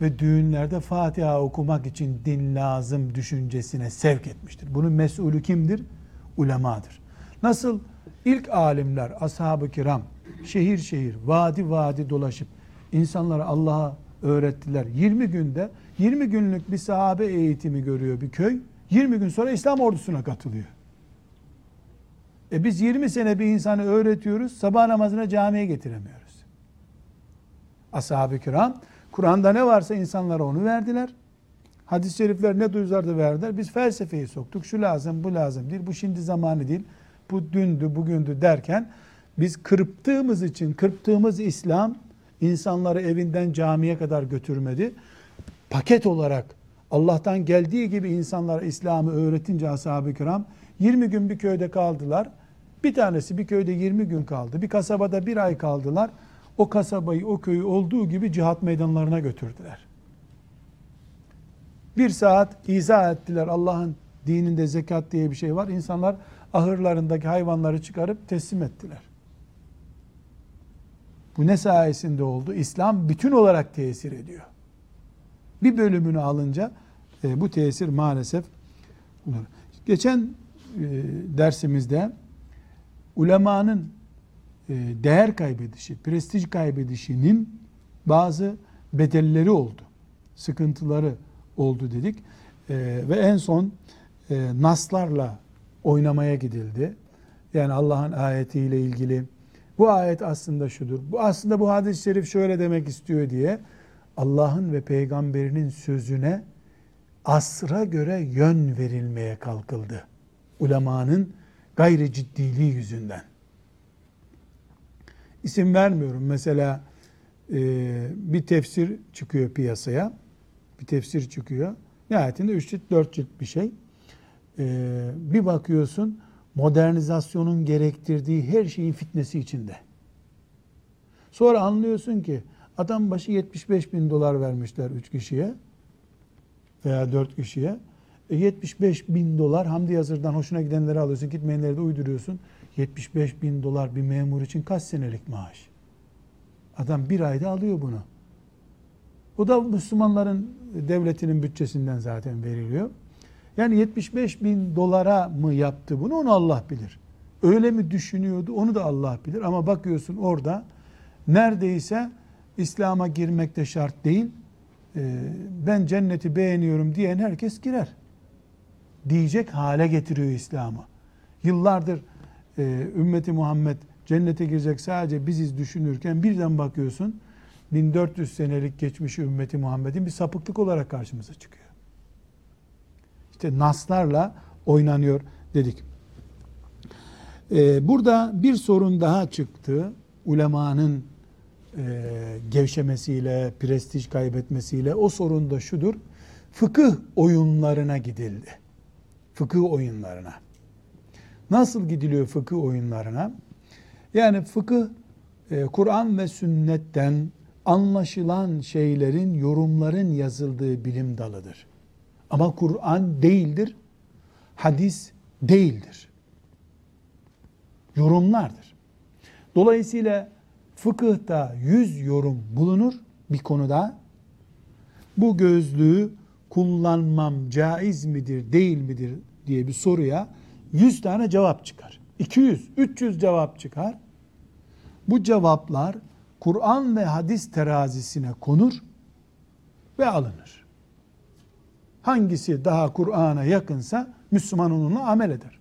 ve düğünlerde Fatiha okumak için din lazım düşüncesine sevk etmiştir. Bunun mesulü kimdir? Ulemadır. Nasıl ilk alimler, ashab-ı kiram şehir şehir, vadi vadi dolaşıp insanlara Allah'a öğrettiler. 20 günde 20 günlük bir sahabe eğitimi görüyor bir köy. 20 gün sonra İslam ordusuna katılıyor. E biz 20 sene bir insanı öğretiyoruz, sabah namazına camiye getiremiyoruz. Ashab-ı kiram, Kur'an'da ne varsa insanlara onu verdiler. Hadis-i şerifler ne duyuzlardı verdiler. Biz felsefeyi soktuk. Şu lazım, bu lazım değil. Bu şimdi zamanı değil. Bu dündü, bugündü derken biz kırptığımız için, kırptığımız İslam insanları evinden camiye kadar götürmedi. Paket olarak Allah'tan geldiği gibi insanlara İslam'ı öğretince ashab-ı kiram 20 gün bir köyde kaldılar. Bir tanesi bir köyde 20 gün kaldı. Bir kasabada bir ay kaldılar. O kasabayı, o köyü olduğu gibi cihat meydanlarına götürdüler. Bir saat izah ettiler Allah'ın dininde zekat diye bir şey var. İnsanlar ahırlarındaki hayvanları çıkarıp teslim ettiler. Bu ne sayesinde oldu? İslam bütün olarak tesir ediyor. Bir bölümünü alınca e, bu tesir maalesef olur. Geçen e, dersimizde ulemanın değer kaybedişi, prestij kaybedişinin bazı bedelleri oldu. Sıkıntıları oldu dedik. E, ve en son e, naslarla oynamaya gidildi. Yani Allah'ın ayetiyle ilgili bu ayet aslında şudur. Bu aslında bu hadis-i şerif şöyle demek istiyor diye Allah'ın ve peygamberinin sözüne asra göre yön verilmeye kalkıldı. Ulemanın gayri ciddiliği yüzünden. İsim vermiyorum. Mesela e, bir tefsir çıkıyor piyasaya. Bir tefsir çıkıyor. Nihayetinde 3 cilt 4 cilt bir şey. E, bir bakıyorsun modernizasyonun gerektirdiği her şeyin fitnesi içinde. Sonra anlıyorsun ki adam başı 75 bin dolar vermişler 3 kişiye veya 4 kişiye. E 75 bin dolar Hamdi Yazır'dan hoşuna gidenleri alıyorsun, gitmeyenleri de uyduruyorsun. 75 bin dolar bir memur için kaç senelik maaş? Adam bir ayda alıyor bunu. O da Müslümanların devletinin bütçesinden zaten veriliyor. Yani 75 bin dolara mı yaptı bunu onu Allah bilir. Öyle mi düşünüyordu onu da Allah bilir. Ama bakıyorsun orada neredeyse İslam'a girmek de şart değil. Ee, ben cenneti beğeniyorum diyen herkes girer. Diyecek hale getiriyor İslam'ı. Yıllardır e, ümmeti Muhammed cennete girecek sadece biziz düşünürken birden bakıyorsun 1400 senelik geçmiş ümmeti Muhammed'in bir sapıklık olarak karşımıza çıkıyor. İşte naslarla oynanıyor dedik. Ee, burada bir sorun daha çıktı. Ulemanın e, gevşemesiyle, prestij kaybetmesiyle o sorun da şudur. Fıkıh oyunlarına gidildi. Fıkıh oyunlarına. Nasıl gidiliyor fıkıh oyunlarına? Yani fıkıh e, Kur'an ve sünnetten anlaşılan şeylerin, yorumların yazıldığı bilim dalıdır. Ama Kur'an değildir, hadis değildir. Yorumlardır. Dolayısıyla fıkıhta yüz yorum bulunur bir konuda. Bu gözlüğü kullanmam caiz midir, değil midir diye bir soruya 100 tane cevap çıkar. 200, 300 cevap çıkar. Bu cevaplar Kur'an ve hadis terazisine konur ve alınır. Hangisi daha Kur'an'a yakınsa Müslüman onunla amel eder.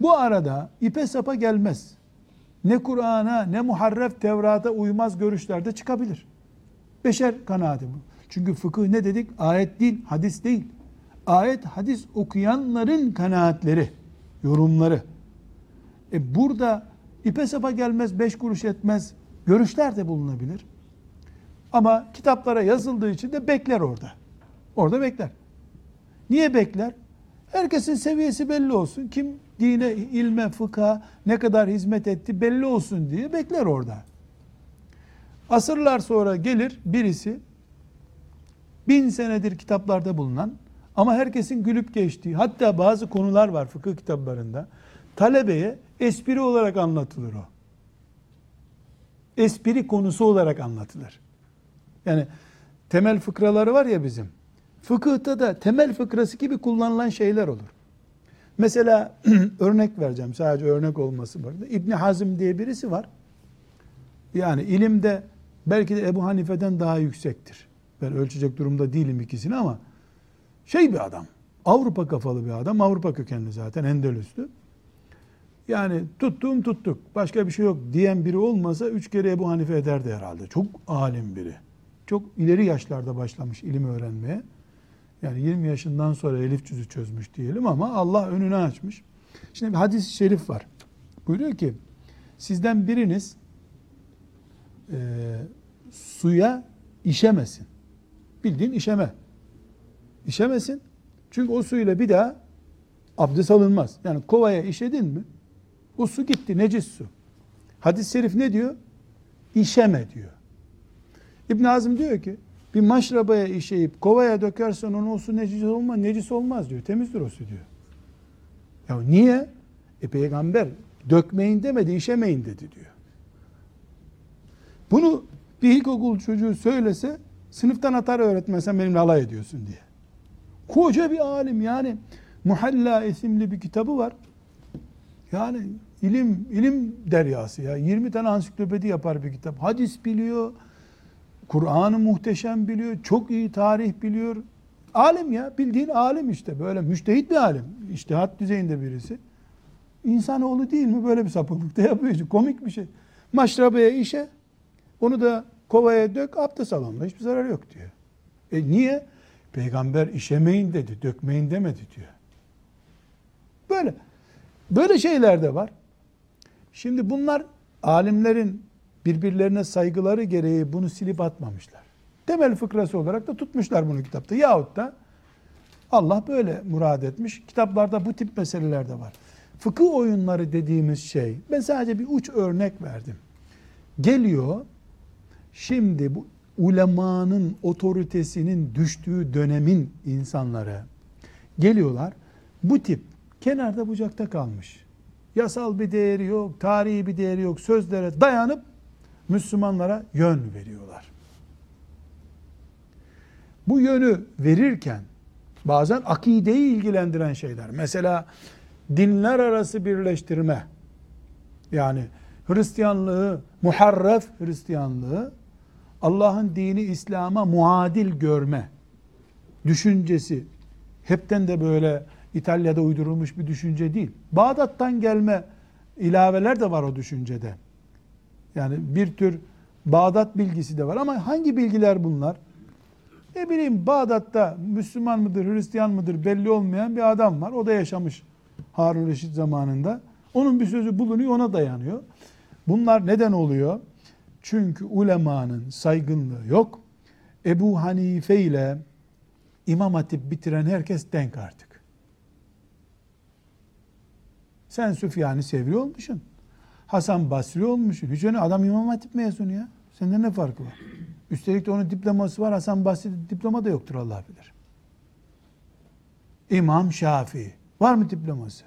Bu arada ipe sapa gelmez. Ne Kur'an'a ne muharref Tevrat'a uymaz görüşlerde çıkabilir. Beşer kanaati bu. Çünkü fıkıh ne dedik? Ayet değil, hadis değil. Ayet, hadis okuyanların kanaatleri, yorumları. E burada ipe sapa gelmez, beş kuruş etmez görüşler de bulunabilir. Ama kitaplara yazıldığı için de bekler orada. Orada bekler. Niye bekler? Herkesin seviyesi belli olsun. Kim dine, ilme, fıkha ne kadar hizmet etti belli olsun diye bekler orada. Asırlar sonra gelir birisi bin senedir kitaplarda bulunan ama herkesin gülüp geçtiği hatta bazı konular var fıkıh kitaplarında talebeye espri olarak anlatılır o. Espri konusu olarak anlatılır. Yani temel fıkraları var ya bizim. Fıkıhta da temel fıkrası gibi kullanılan şeyler olur. Mesela örnek vereceğim sadece örnek olması burada. İbn Hazm diye birisi var. Yani ilimde belki de Ebu Hanife'den daha yüksektir. Ben ölçecek durumda değilim ikisini ama şey bir adam. Avrupa kafalı bir adam. Avrupa kökenli zaten Endülüslü. Yani tuttuğum tuttuk. Başka bir şey yok diyen biri olmasa üç kere Ebu Hanife ederdi herhalde. Çok alim biri. Çok ileri yaşlarda başlamış ilim öğrenmeye. Yani 20 yaşından sonra elif cüzü çözmüş diyelim ama Allah önünü açmış. Şimdi bir hadis-i şerif var. Buyuruyor ki sizden biriniz e, suya işemesin. Bildiğin işeme. İşemesin. Çünkü o suyla bir daha abdest alınmaz. Yani kovaya işedin mi o su gitti necis su. Hadis-i şerif ne diyor? İşeme diyor. İbn Azim diyor ki bir maşrabaya işeyip kovaya dökersen onu o su necis olmaz, necis olmaz diyor. Temizdir o su diyor. Ya niye? E peygamber dökmeyin demedi, işemeyin dedi diyor. Bunu bir ilkokul çocuğu söylese sınıftan atar öğretmen sen benimle alay ediyorsun diye. Koca bir alim yani Muhalla isimli bir kitabı var. Yani ilim ilim deryası ya. 20 tane ansiklopedi yapar bir kitap. Hadis biliyor, Kur'an'ı muhteşem biliyor, çok iyi tarih biliyor. Alim ya, bildiğin alim işte. Böyle müştehit bir alim. İştihat düzeyinde birisi. İnsanoğlu değil mi böyle bir sapıklıkta yapıyor. Komik bir şey. Maşrabaya işe, onu da kovaya dök, abdest alınma. Hiçbir zarar yok diyor. E niye? Peygamber işemeyin dedi, dökmeyin demedi diyor. Böyle. Böyle şeyler de var. Şimdi bunlar alimlerin birbirlerine saygıları gereği bunu silip atmamışlar. Temel fıkrası olarak da tutmuşlar bunu kitapta. Yahut da Allah böyle murad etmiş. Kitaplarda bu tip meseleler de var. Fıkıh oyunları dediğimiz şey, ben sadece bir uç örnek verdim. Geliyor, şimdi bu ulemanın otoritesinin düştüğü dönemin insanları geliyorlar. Bu tip kenarda bucakta kalmış. Yasal bir değeri yok, tarihi bir değeri yok. Sözlere dayanıp Müslümanlara yön veriyorlar. Bu yönü verirken bazen akideyi ilgilendiren şeyler. Mesela dinler arası birleştirme. Yani Hristiyanlığı, muharref Hristiyanlığı Allah'ın dini İslam'a muadil görme düşüncesi hepten de böyle İtalya'da uydurulmuş bir düşünce değil. Bağdat'tan gelme ilaveler de var o düşüncede. Yani bir tür Bağdat bilgisi de var ama hangi bilgiler bunlar? Ne bileyim Bağdat'ta Müslüman mıdır, Hristiyan mıdır belli olmayan bir adam var. O da yaşamış Harun Reşit zamanında. Onun bir sözü bulunuyor, ona dayanıyor. Bunlar neden oluyor? Çünkü ulemanın saygınlığı yok. Ebu Hanife ile İmam Hatip bitiren herkes denk artık. Sen Süfyan-ı Sevri olmuşsun. Hasan Basri olmuşsun. Hiç öyle adam İmam Hatip mezunu ya. Senden ne farkı var? Üstelik de onun diploması var. Hasan Basri'de diploma da yoktur Allah bilir. İmam Şafii. Var mı diploması?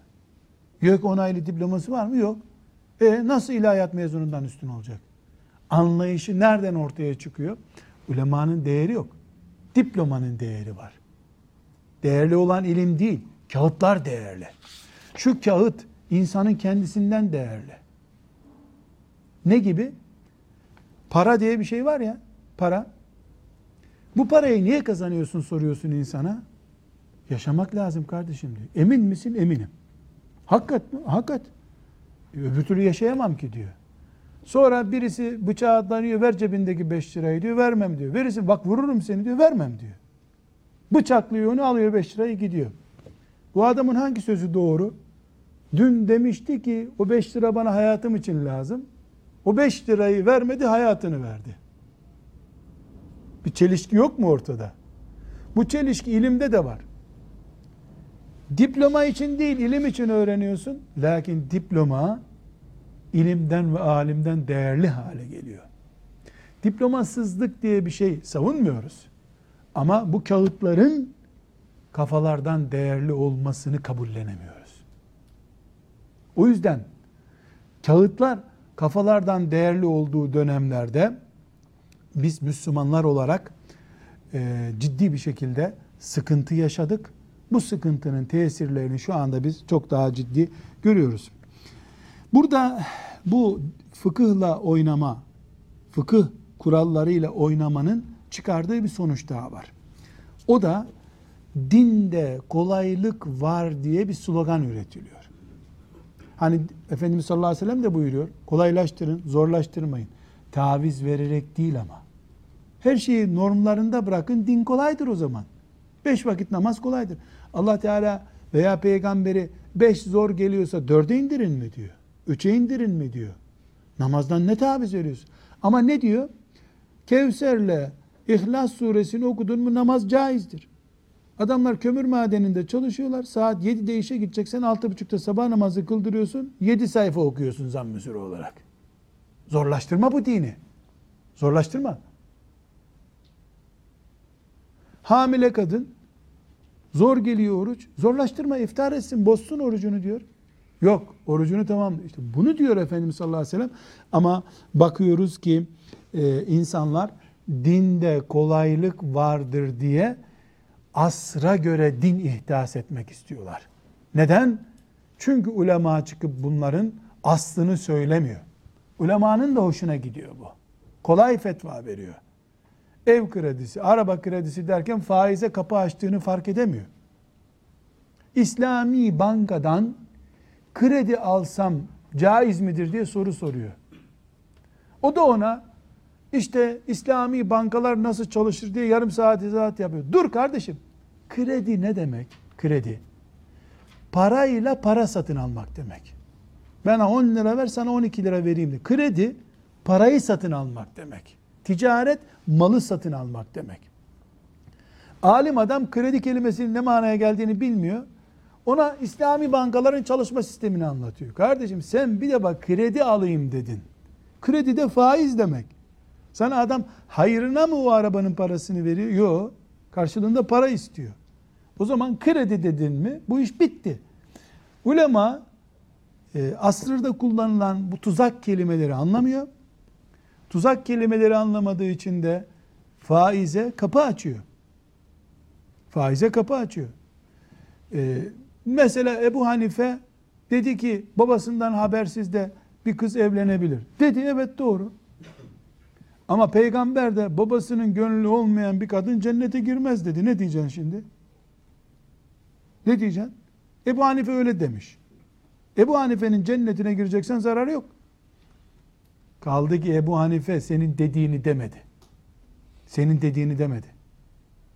Yok onaylı diploması var mı? Yok. E nasıl ilahiyat mezunundan üstün olacak? Anlayışı nereden ortaya çıkıyor? Ulemanın değeri yok. Diplomanın değeri var. Değerli olan ilim değil, kağıtlar değerli. Şu kağıt insanın kendisinden değerli. Ne gibi? Para diye bir şey var ya, para. Bu parayı niye kazanıyorsun soruyorsun insana. Yaşamak lazım kardeşim diyor. Emin misin? Eminim. Hakikat mi? Hakikat. Öbür türlü yaşayamam ki diyor. Sonra birisi bıçağı atlanıyor, ver cebindeki 5 lirayı diyor, vermem diyor. Verirsin, bak vururum seni diyor, vermem diyor. Bıçaklıyor onu alıyor 5 lirayı gidiyor. Bu adamın hangi sözü doğru? Dün demişti ki o 5 lira bana hayatım için lazım. O 5 lirayı vermedi, hayatını verdi. Bir çelişki yok mu ortada? Bu çelişki ilimde de var. Diploma için değil, ilim için öğreniyorsun. Lakin diploma ilimden ve alimden değerli hale geliyor. Diplomasızlık diye bir şey savunmuyoruz. Ama bu kağıtların kafalardan değerli olmasını kabullenemiyoruz. O yüzden kağıtlar kafalardan değerli olduğu dönemlerde biz Müslümanlar olarak e, ciddi bir şekilde sıkıntı yaşadık. Bu sıkıntının tesirlerini şu anda biz çok daha ciddi görüyoruz. Burada bu fıkıhla oynama, fıkıh kurallarıyla oynamanın çıkardığı bir sonuç daha var. O da dinde kolaylık var diye bir slogan üretiliyor. Hani Efendimiz sallallahu aleyhi ve sellem de buyuruyor. Kolaylaştırın, zorlaştırmayın. Taviz vererek değil ama. Her şeyi normlarında bırakın. Din kolaydır o zaman. Beş vakit namaz kolaydır. Allah Teala veya peygamberi beş zor geliyorsa dörde indirin mi diyor. Üçe indirin mi diyor. Namazdan ne taviz veriyorsun? Ama ne diyor? Kevser'le İhlas suresini okudun mu namaz caizdir. Adamlar kömür madeninde çalışıyorlar. Saat 7'de işe gideceksen 6.30'da sabah namazı kıldırıyorsun. 7 sayfa okuyorsun zamm-ı olarak. Zorlaştırma bu dini. Zorlaştırma. Hamile kadın zor geliyor oruç. Zorlaştırma iftar etsin bozsun orucunu diyor. Yok orucunu tamam. İşte bunu diyor Efendimiz sallallahu aleyhi ve sellem. Ama bakıyoruz ki e, insanlar dinde kolaylık vardır diye asra göre din ihdas etmek istiyorlar. Neden? Çünkü ulema çıkıp bunların aslını söylemiyor. Ulemanın da hoşuna gidiyor bu. Kolay fetva veriyor. Ev kredisi, araba kredisi derken faize kapı açtığını fark edemiyor. İslami bankadan kredi alsam caiz midir diye soru soruyor. O da ona işte İslami bankalar nasıl çalışır diye yarım saat izahat yapıyor. Dur kardeşim. Kredi ne demek? Kredi. Parayla para satın almak demek. Ben 10 lira ver sana 12 lira vereyim de. Kredi parayı satın almak demek. Ticaret malı satın almak demek. Alim adam kredi kelimesinin ne manaya geldiğini bilmiyor. Ona İslami bankaların çalışma sistemini anlatıyor. Kardeşim sen bir de bak kredi alayım dedin. Kredi de faiz demek. Sana adam hayrına mı o arabanın parasını veriyor? Yok. Karşılığında para istiyor. O zaman kredi dedin mi bu iş bitti. Ulema e, asırda kullanılan bu tuzak kelimeleri anlamıyor. Tuzak kelimeleri anlamadığı için de faize kapı açıyor. Faize kapı açıyor. E, mesela Ebu Hanife dedi ki babasından habersiz de bir kız evlenebilir. Dedi evet doğru. Ama peygamber de babasının gönlü olmayan bir kadın cennete girmez dedi. Ne diyeceksin şimdi? Ne diyeceksin? Ebu Hanife öyle demiş. Ebu Hanife'nin cennetine gireceksen zararı yok. Kaldı ki Ebu Hanife senin dediğini demedi. Senin dediğini demedi.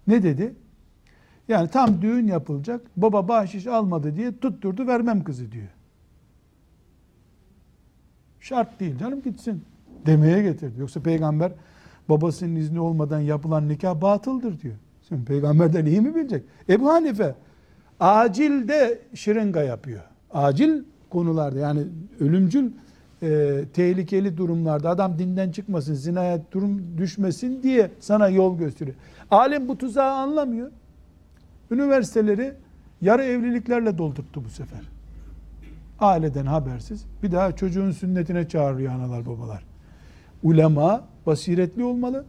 Ne dedi? Yani tam düğün yapılacak. Baba bahşiş almadı diye tutturdu vermem kızı diyor. Şart değil canım gitsin demeye getirdi. Yoksa peygamber babasının izni olmadan yapılan nikah batıldır diyor. Sen peygamberden iyi mi bilecek? Ebu Hanife acilde şırınga yapıyor. Acil konularda yani ölümcül e, tehlikeli durumlarda adam dinden çıkmasın, zinaya durum düşmesin diye sana yol gösteriyor. Alim bu tuzağı anlamıyor. Üniversiteleri yarı evliliklerle doldurttu bu sefer. Aileden habersiz. Bir daha çocuğun sünnetine çağırıyor analar babalar. Ulema basiretli olmalı.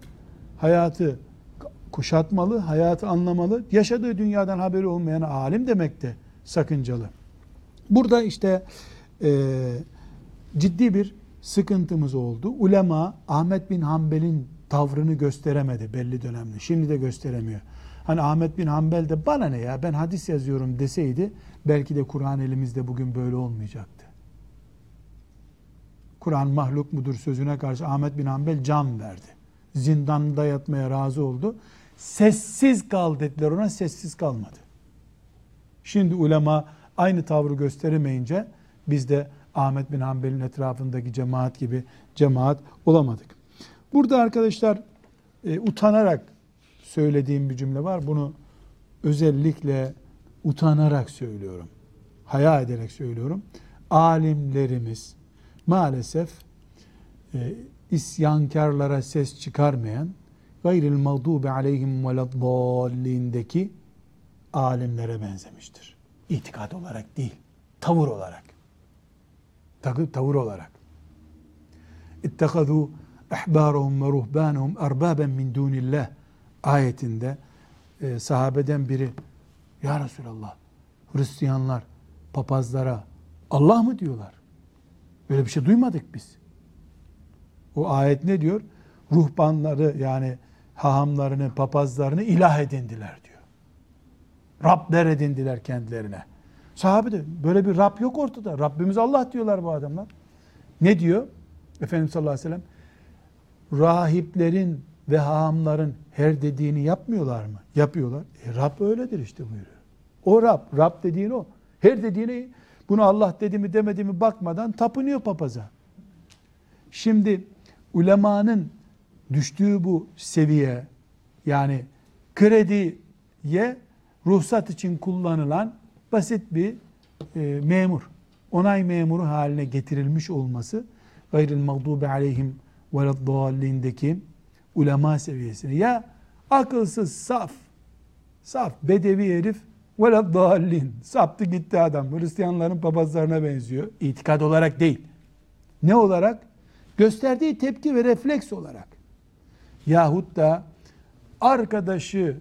Hayatı kuşatmalı, hayatı anlamalı. Yaşadığı dünyadan haberi olmayan alim demek de sakıncalı. Burada işte e, ciddi bir sıkıntımız oldu. Ulema Ahmet bin Hanbel'in tavrını gösteremedi belli dönemde. Şimdi de gösteremiyor. Hani Ahmet bin Hanbel de bana ne ya ben hadis yazıyorum deseydi belki de Kur'an elimizde bugün böyle olmayacaktı. Kur'an mahluk mudur sözüne karşı Ahmet bin Hanbel can verdi. Zindanda yatmaya razı oldu. Sessiz kal dediler ona sessiz kalmadı. Şimdi ulema aynı tavrı gösteremeyince biz de Ahmet bin Hanbel'in etrafındaki cemaat gibi cemaat olamadık. Burada arkadaşlar e, utanarak söylediğim bir cümle var. Bunu özellikle utanarak söylüyorum. Haya ederek söylüyorum. Alimlerimiz maalesef e, isyankarlara ses çıkarmayan gayril mağdubi aleyhim veleddallindeki alimlere benzemiştir. İtikad olarak değil, tavır olarak. Tavır olarak. İttekadu ehbârahum ve ruhbânahum erbâben min dûnillah ayetinde e, sahabeden biri Ya Resulallah Hristiyanlar papazlara Allah mı diyorlar? Böyle bir şey duymadık biz. O ayet ne diyor? Ruhbanları yani hahamlarını, papazlarını ilah edindiler diyor. Rabler edindiler kendilerine. Sahabe de böyle bir Rab yok ortada. Rabbimiz Allah diyorlar bu adamlar. Ne diyor? Efendimiz sallallahu aleyhi ve sellem rahiplerin ve hahamların her dediğini yapmıyorlar mı? Yapıyorlar. E, Rab öyledir işte buyuruyor. O Rab, Rab dediğin o. Her dediğini bunu Allah dedi mi demedi mi bakmadan tapınıyor papaza. Şimdi ulemanın düştüğü bu seviye yani krediye ruhsat için kullanılan basit bir e, memur, onay memuru haline getirilmiş olması gayril mağdubi aleyhim veleddallindeki ulema seviyesine ya akılsız, saf, saf, bedevi herif veleddallin, saptı gitti adam. Hristiyanların papazlarına benziyor. İtikad olarak değil. Ne olarak? Gösterdiği tepki ve refleks olarak. Yahut da arkadaşı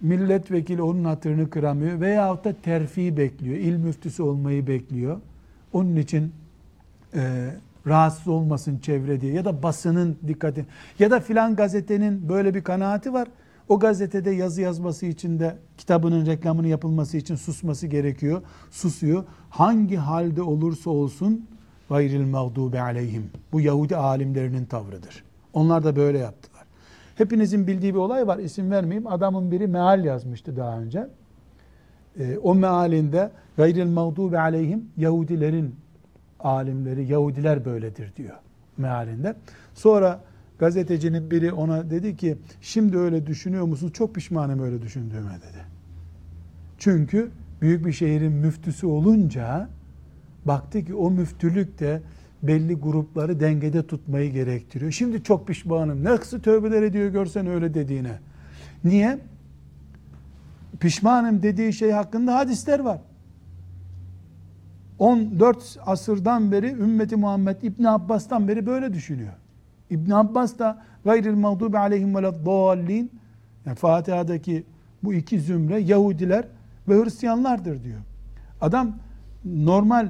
milletvekili onun hatırını kıramıyor veyahut da terfi bekliyor. İl müftüsü olmayı bekliyor. Onun için e, rahatsız olmasın çevre diye ya da basının dikkati ya da filan gazetenin böyle bir kanaati var. O gazetede yazı yazması için de kitabının reklamını yapılması için susması gerekiyor. Susuyor. Hangi halde olursa olsun gayril mağdubi aleyhim. Bu Yahudi alimlerinin tavrıdır. Onlar da böyle yaptılar. Hepinizin bildiği bir olay var. İsim vermeyeyim. Adamın biri meal yazmıştı daha önce. E, o mealinde gayril mağdubi aleyhim Yahudilerin alimleri, Yahudiler böyledir diyor mealinde. Sonra gazetecinin biri ona dedi ki şimdi öyle düşünüyor musun? Çok pişmanım öyle düşündüğüme dedi. Çünkü büyük bir şehrin müftüsü olunca baktı ki o müftülük de belli grupları dengede tutmayı gerektiriyor. Şimdi çok pişmanım. Ne kısa tövbeler ediyor görsen öyle dediğine. Niye? Pişmanım dediği şey hakkında hadisler var. 14 asırdan beri ümmeti Muhammed İbn Abbas'tan beri böyle düşünüyor. İbn Abbas da gayril mağdubi aleyhim ve dallin yani Fatiha'daki bu iki zümre Yahudiler ve Hristiyanlardır diyor. Adam normal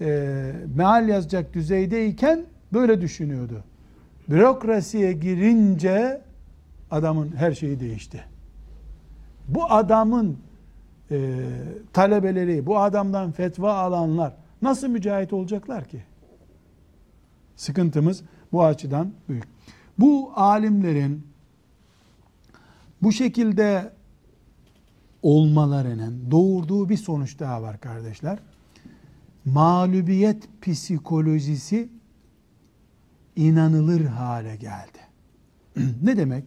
e, meal yazacak düzeydeyken böyle düşünüyordu. Bürokrasiye girince adamın her şeyi değişti. Bu adamın e, talebeleri, bu adamdan fetva alanlar nasıl mücahit olacaklar ki? Sıkıntımız bu açıdan büyük. Bu alimlerin bu şekilde olmalarının doğurduğu bir sonuç daha var kardeşler. Mağlubiyet psikolojisi inanılır hale geldi. ne demek?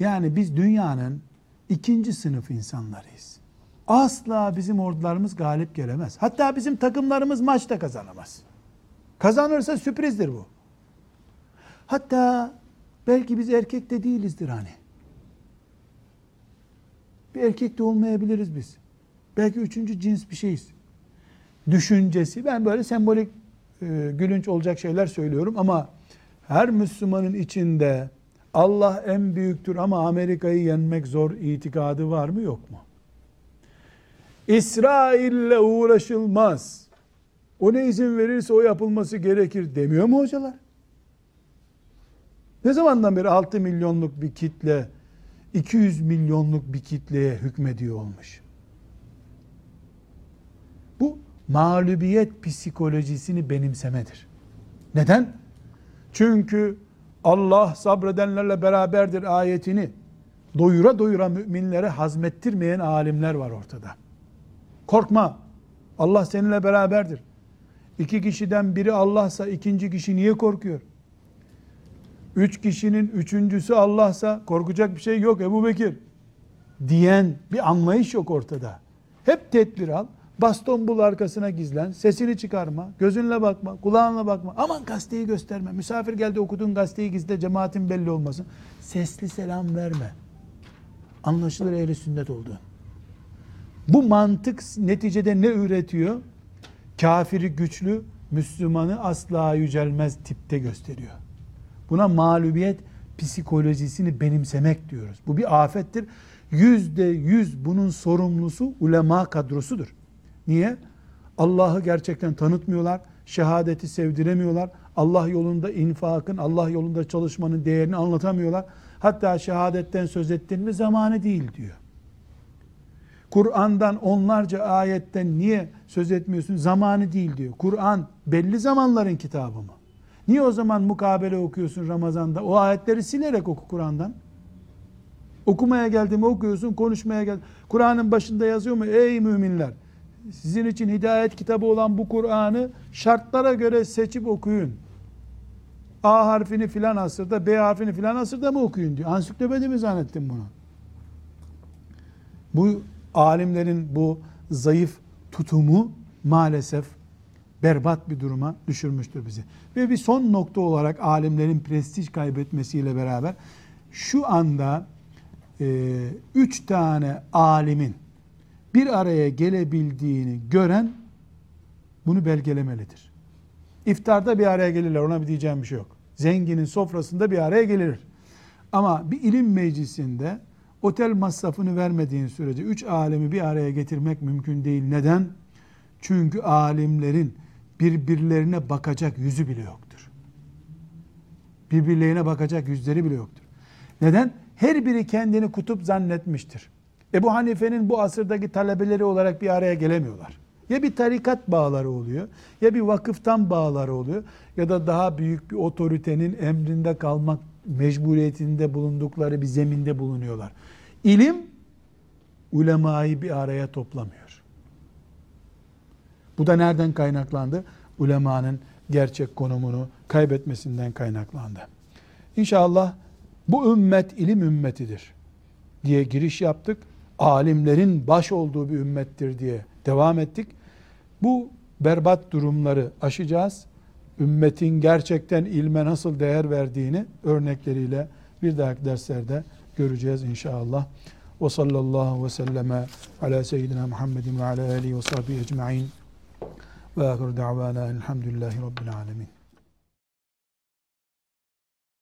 Yani biz dünyanın ikinci sınıf insanlarıyız. Asla bizim ordularımız galip gelemez. Hatta bizim takımlarımız maçta kazanamaz. Kazanırsa sürprizdir bu. Hatta belki biz erkek de değilizdir hani. Bir erkek de olmayabiliriz biz. Belki üçüncü cins bir şeyiz. Düşüncesi, ben böyle sembolik e, gülünç olacak şeyler söylüyorum ama her Müslümanın içinde Allah en büyüktür ama Amerika'yı yenmek zor itikadı var mı yok mu? İsrail'le uğraşılmaz. O ne izin verirse o yapılması gerekir demiyor mu hocalar? Ne zamandan beri 6 milyonluk bir kitle 200 milyonluk bir kitleye hükmediyor olmuş. Bu mağlubiyet psikolojisini benimsemedir. Neden? Çünkü Allah sabredenlerle beraberdir ayetini doyura doyura müminlere hazmettirmeyen alimler var ortada. Korkma. Allah seninle beraberdir. İki kişiden biri Allah'sa ikinci kişi niye korkuyor? Üç kişinin üçüncüsü Allah'sa korkacak bir şey yok Ebu Bekir diyen bir anlayış yok ortada. Hep tedbir al. Baston bul arkasına gizlen. Sesini çıkarma. Gözünle bakma. Kulağınla bakma. Aman gazeteyi gösterme. Misafir geldi okuduğun gazeteyi gizle. Cemaatin belli olmasın. Sesli selam verme. Anlaşılır ehli sünnet olduğun. Bu mantık neticede ne üretiyor? Kafiri güçlü, Müslümanı asla yücelmez tipte gösteriyor. Buna mağlubiyet psikolojisini benimsemek diyoruz. Bu bir afettir. Yüzde yüz bunun sorumlusu ulema kadrosudur. Niye? Allah'ı gerçekten tanıtmıyorlar. Şehadeti sevdiremiyorlar. Allah yolunda infakın, Allah yolunda çalışmanın değerini anlatamıyorlar. Hatta şehadetten söz ettin mi zamanı değil diyor. Kur'an'dan onlarca ayetten niye söz etmiyorsun? Zamanı değil diyor. Kur'an belli zamanların kitabı mı? Niye o zaman mukabele okuyorsun Ramazan'da? O ayetleri silerek oku Kur'an'dan. Okumaya geldiğimi okuyorsun, konuşmaya gel. Kur'an'ın başında yazıyor mu? Ey müminler! Sizin için hidayet kitabı olan bu Kur'an'ı şartlara göre seçip okuyun. A harfini filan asırda, B harfini filan asırda mı okuyun diyor. Ansiklopedi mi zannettin bunu? Bu alimlerin bu zayıf tutumu maalesef berbat bir duruma düşürmüştür bizi. Ve bir son nokta olarak alimlerin prestij kaybetmesiyle beraber şu anda e, üç tane alimin bir araya gelebildiğini gören bunu belgelemelidir. İftarda bir araya gelirler ona bir diyeceğim bir şey yok. Zenginin sofrasında bir araya gelir. Ama bir ilim meclisinde otel masrafını vermediğin sürece üç alemi bir araya getirmek mümkün değil. Neden? Çünkü alimlerin birbirlerine bakacak yüzü bile yoktur. Birbirlerine bakacak yüzleri bile yoktur. Neden? Her biri kendini kutup zannetmiştir. Ebu Hanife'nin bu asırdaki talebeleri olarak bir araya gelemiyorlar. Ya bir tarikat bağları oluyor, ya bir vakıftan bağları oluyor, ya da daha büyük bir otoritenin emrinde kalmak mecburiyetinde bulundukları bir zeminde bulunuyorlar. İlim, ulemayı bir araya toplamıyor. Bu da nereden kaynaklandı? Ulemanın gerçek konumunu kaybetmesinden kaynaklandı. İnşallah bu ümmet ilim ümmetidir diye giriş yaptık. Alimlerin baş olduğu bir ümmettir diye devam ettik. Bu berbat durumları aşacağız. Ümmetin gerçekten ilme nasıl değer verdiğini örnekleriyle bir dahaki derslerde göreceğiz inşallah. Ve sallallahu ve selleme ala seyyidina Muhammedin ve ala alihi ve sahbihi ecma'in. Ve ahir da'vana elhamdülillahi rabbil alemin.